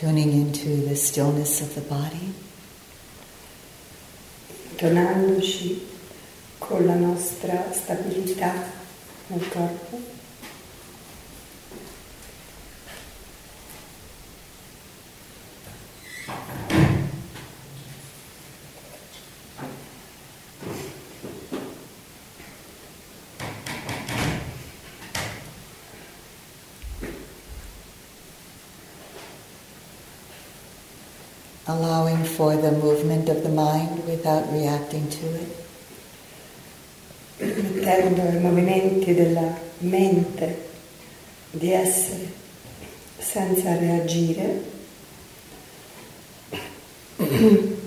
Tuning into the stillness of the body. Donandoci con la nostra stabilità nel corpo. Without reacting to it. Permettendo ai movimenti della mente di essere senza reagire.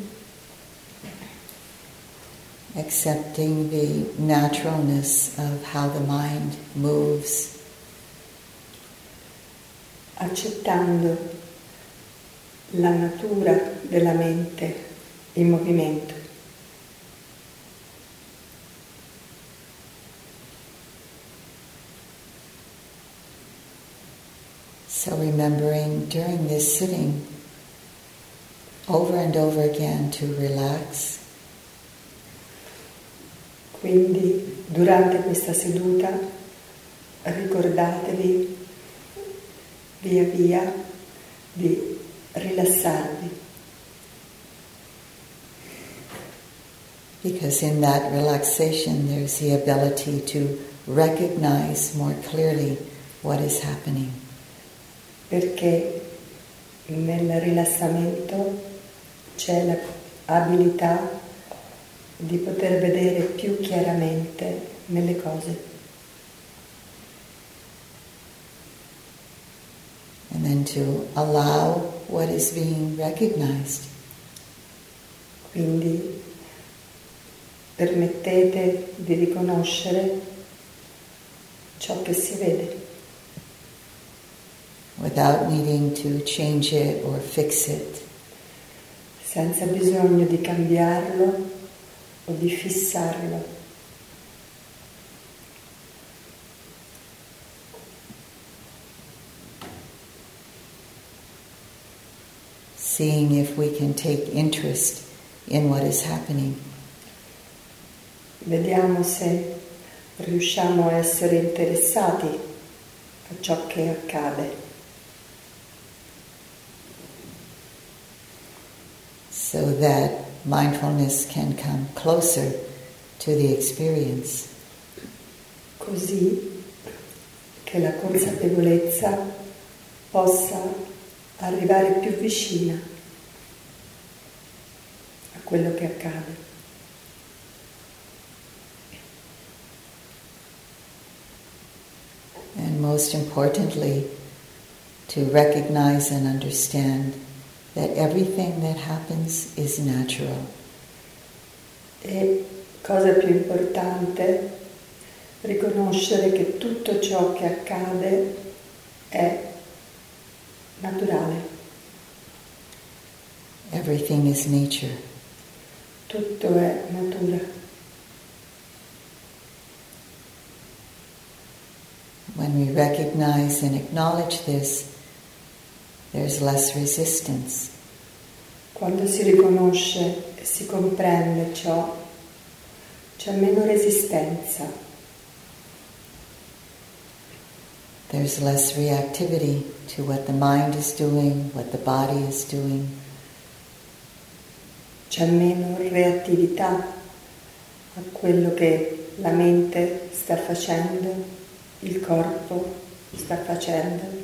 Accepting the naturalness of how the mind moves. Accettando la natura della mente in movimento. So remembering during this sitting over and over again to relax. Quindi durante questa seduta ricordatevi via via di rilassarvi. Because in that relaxation there's the ability to recognize more clearly what is happening. Perché nel rilassamento c'è l'abilità di poter vedere più chiaramente nelle cose. and then to allow what is being recognized. Quindi permettete di riconoscere ciò che si vede. Without needing to change it or fix it. Senza bisogno di cambiarlo o di fissarlo. seeing if we can take interest in what is happening. Vediamo se riusciamo a essere interessati a ciò che accade. So that mindfulness can come closer to the experience. Così che la consapevolezza possa arrivare più vicina a quello che accade. And most importantly, to recognize and understand that everything that happens is natural. E cosa più importante, riconoscere che tutto ciò che accade è naturale. Everything is nature. Tutto è natura. When we recognize and acknowledge this, there's less resistance. Quando si riconosce e si comprende ciò, c'è meno resistenza. There's less reactivity to what the mind is doing, what the body is doing. C'è meno reattività a quello che la mente sta facendo, il corpo sta facendo.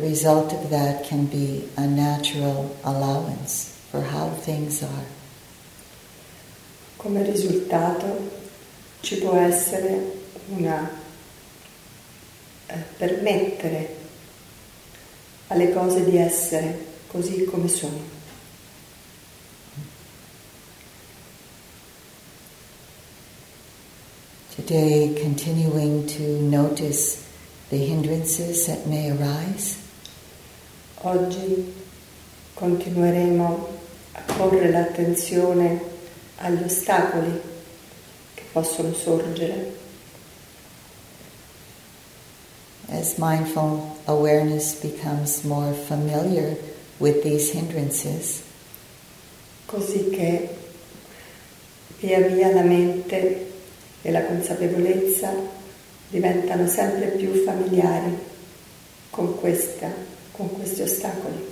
The result of that can be a natural allowance for how things are. Come risultato ci può essere una eh, permettere alle cose di essere così come sono. Today, continuing to notice the hindrances that may arise. Oggi continueremo a porre l'attenzione agli ostacoli che possono sorgere. as mindful awareness becomes more familiar with these hindrances, così che via via la mente e la consapevolezza diventano sempre più familiari con, questa, con questi ostacoli.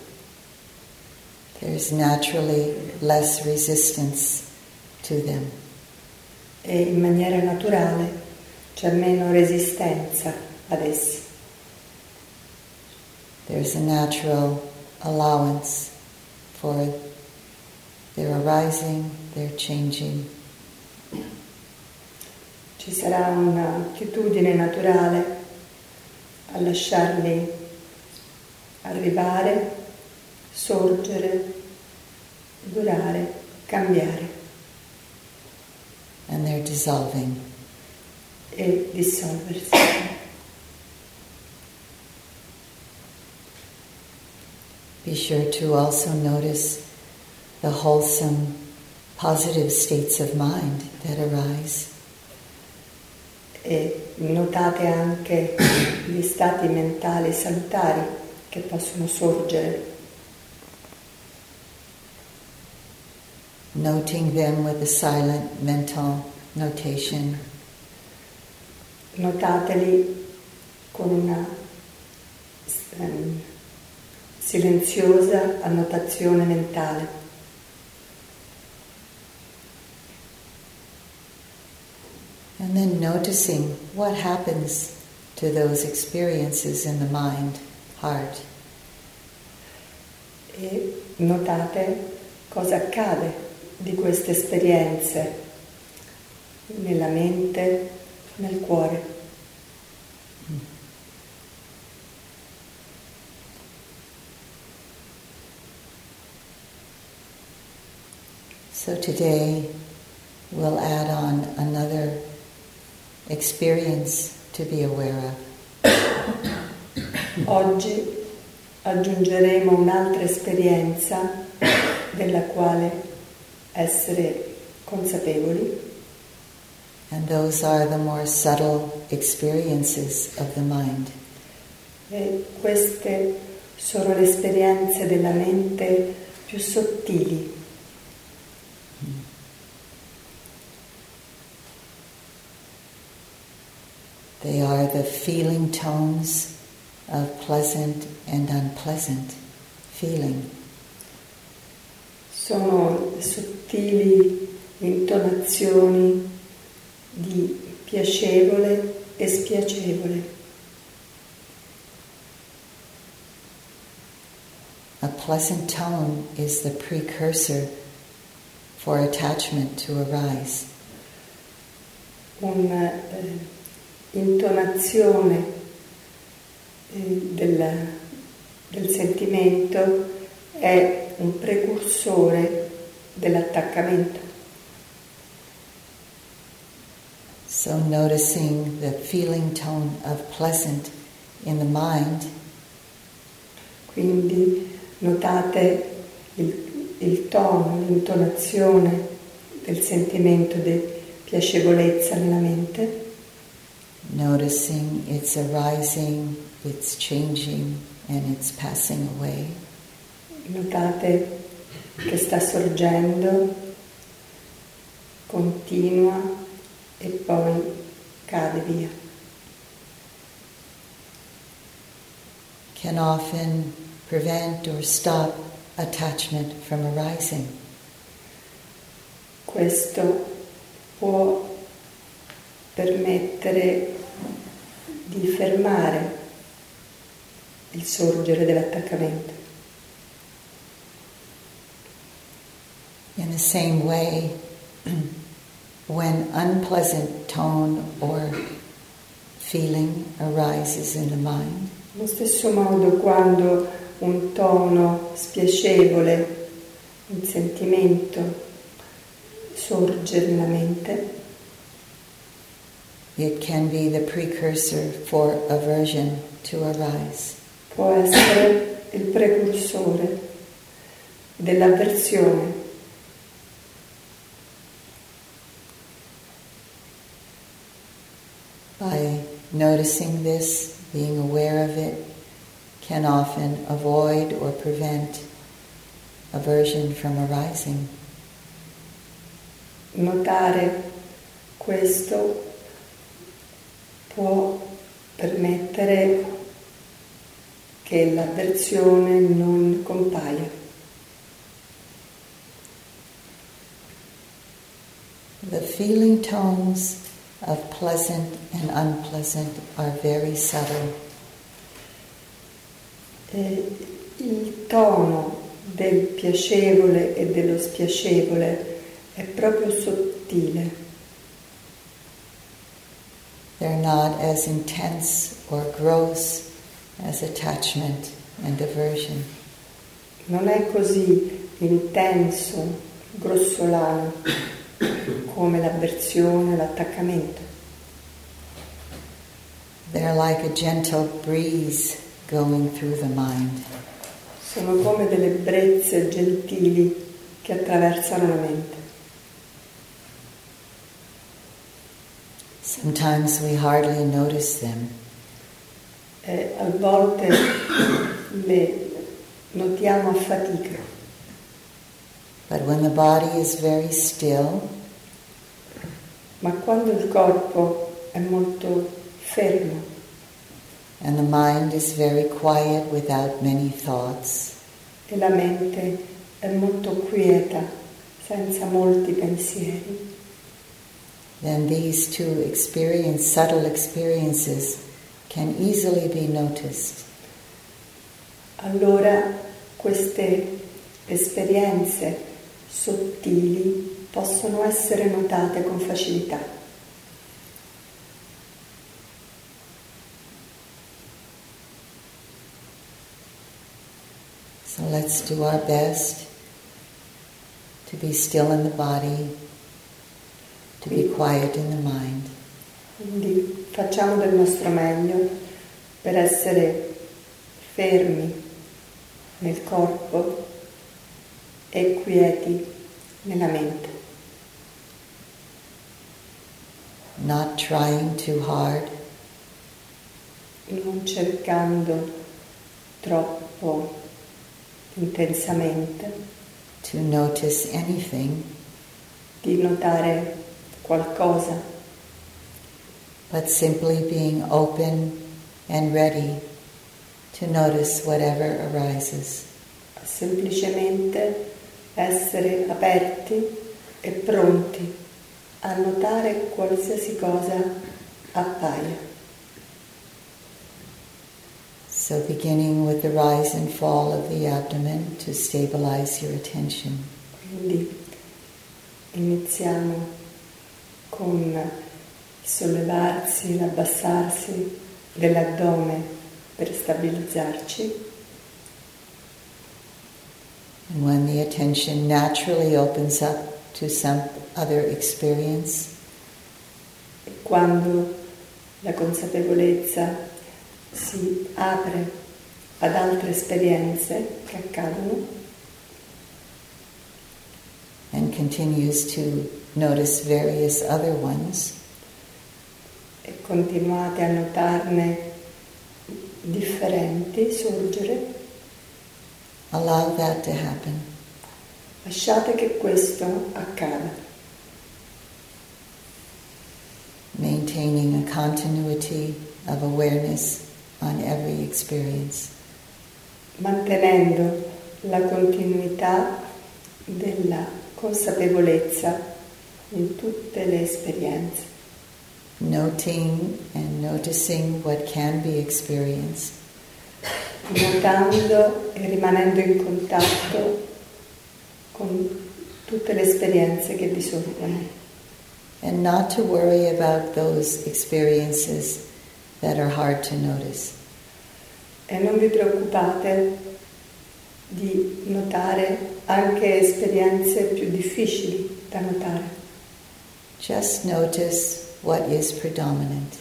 There's naturally less resistance to them. E in maniera naturale c'è meno resistenza ad essi. There's a natural allowance for their arising, their changing. Ci sarà un'attitudine naturale a lasciarli arrivare, sorgere, durare, cambiare. And they're dissolving. E dissolversi. Be sure to also notice the wholesome, positive states of mind that arise. E notate anche gli stati mentali salutari che possono sorgere. Noting them with a silent mental notation. Notateli con una um, silenziosa annotazione mentale. And then noticing what happens to those experiences in the mind, heart. E notate cosa accade di queste esperienze nella mente, nel cuore. So today we'll add on another experience to be aware of. Oggi aggiungeremo un'altra esperienza della quale essere consapevoli And those are the more subtle experiences of the mind. e queste sono le esperienze della mente più sottili. They are the feeling tones of pleasant and unpleasant feeling. Sono sottili intonazioni di piacevole e spiacevole. A pleasant tone is the precursor for attachment to arise. Un'intonazione eh, del, del sentimento è un precursore dell'attaccamento. So, noticing the feeling tone of pleasant in the mind Quindi notate il, il tono, l'intonazione del sentimento di piacevolezza nella mente, noticing its arising, its changing, and its passing away. notate che sta sorgendo, continua e poi cade via. Can often prevent or stop attachment from arising. Questo può permettere di fermare il sorgere dell'attaccamento. In the same way, when unpleasant tone or feeling arises in the mind, Allo stesso modo quando un tono spiacevole, un sentimento sorge nella mente, it can be the precursor for aversion to arise. Può essere il precursore dell'avversione. By noticing this, being aware of it, can often avoid or prevent aversion from arising. Notare questo può permettere che l'avversione non compaia. The feeling tones of pleasant and unpleasant are very subtle. E il tono del piacevole e dello spiacevole è proprio sottile. They're not as intense or gross as attachment and aversion. Non è così intenso, grossolano come l'avversione, l'attaccamento. They're like a gentle breeze going through the mind. Sono come delle brezze gentili che attraversano la mente. Sometimes we hardly notice them. E a volte le notiamo a fatica, But when the body is very still, ma quando il corpo è molto fermo and the mind is very quiet without many thoughts, e la mente è molto quieta, senza molti pensieri, then these two experience, subtle experiences can easily be noticed. allora queste esperienze sottili possono essere notate con facilità. So let's do our best to be still in the body, to be quiet in the mind. Quindi facciamo del nostro meglio per essere fermi nel corpo e quieti nella mente, not trying too hard, non cercando troppo intensamente. To notice anything, di notare qualcosa, but simply being open and ready to notice whatever arises. semplicemente essere aperti e pronti a notare qualsiasi cosa appaia. So, beginning with the rise and fall of the abdomen to stabilize your attention. Quindi iniziamo con sollevarsi l'abbassarsi dell'addome per stabilizzarci. And when the attention naturally opens up to some other experience, e quando la consapevolezza si apre ad altre esperienze che accadono and continues to notice various other ones, e continuate a notarne differenti sorgere, allow that to happen. lasciate che questo accada, maintaining a continuity of awareness on every experience. mantenendo la continuità della consapevolezza in tutte le esperienze, Noting and noticing what can be experienced, notando e rimanendo in contatto con tutte le esperienze che vi sorgono and not to worry about those experiences that are hard to notice. e non vi preoccupate di notare anche esperienze più difficili da notare. Just notice what is predominant.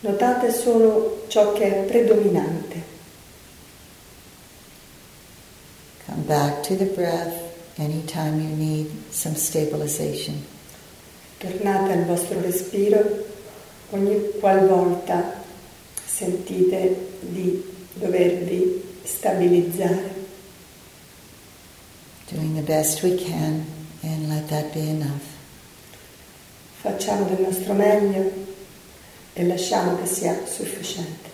Notate solo ciò che è predominante. Come back to the breath anytime you need some stabilization. Tornate al vostro respiro ogni qualvolta sentite di dovervi stabilizzare. Doing the best we can and let that be enough. Facciamo del nostro meglio e lasciamo che sia sufficiente.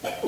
Thank you.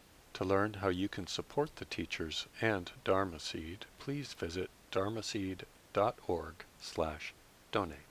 To learn how you can support the teachers and Dharma Seed, please visit dharma dharmaseed.org slash donate.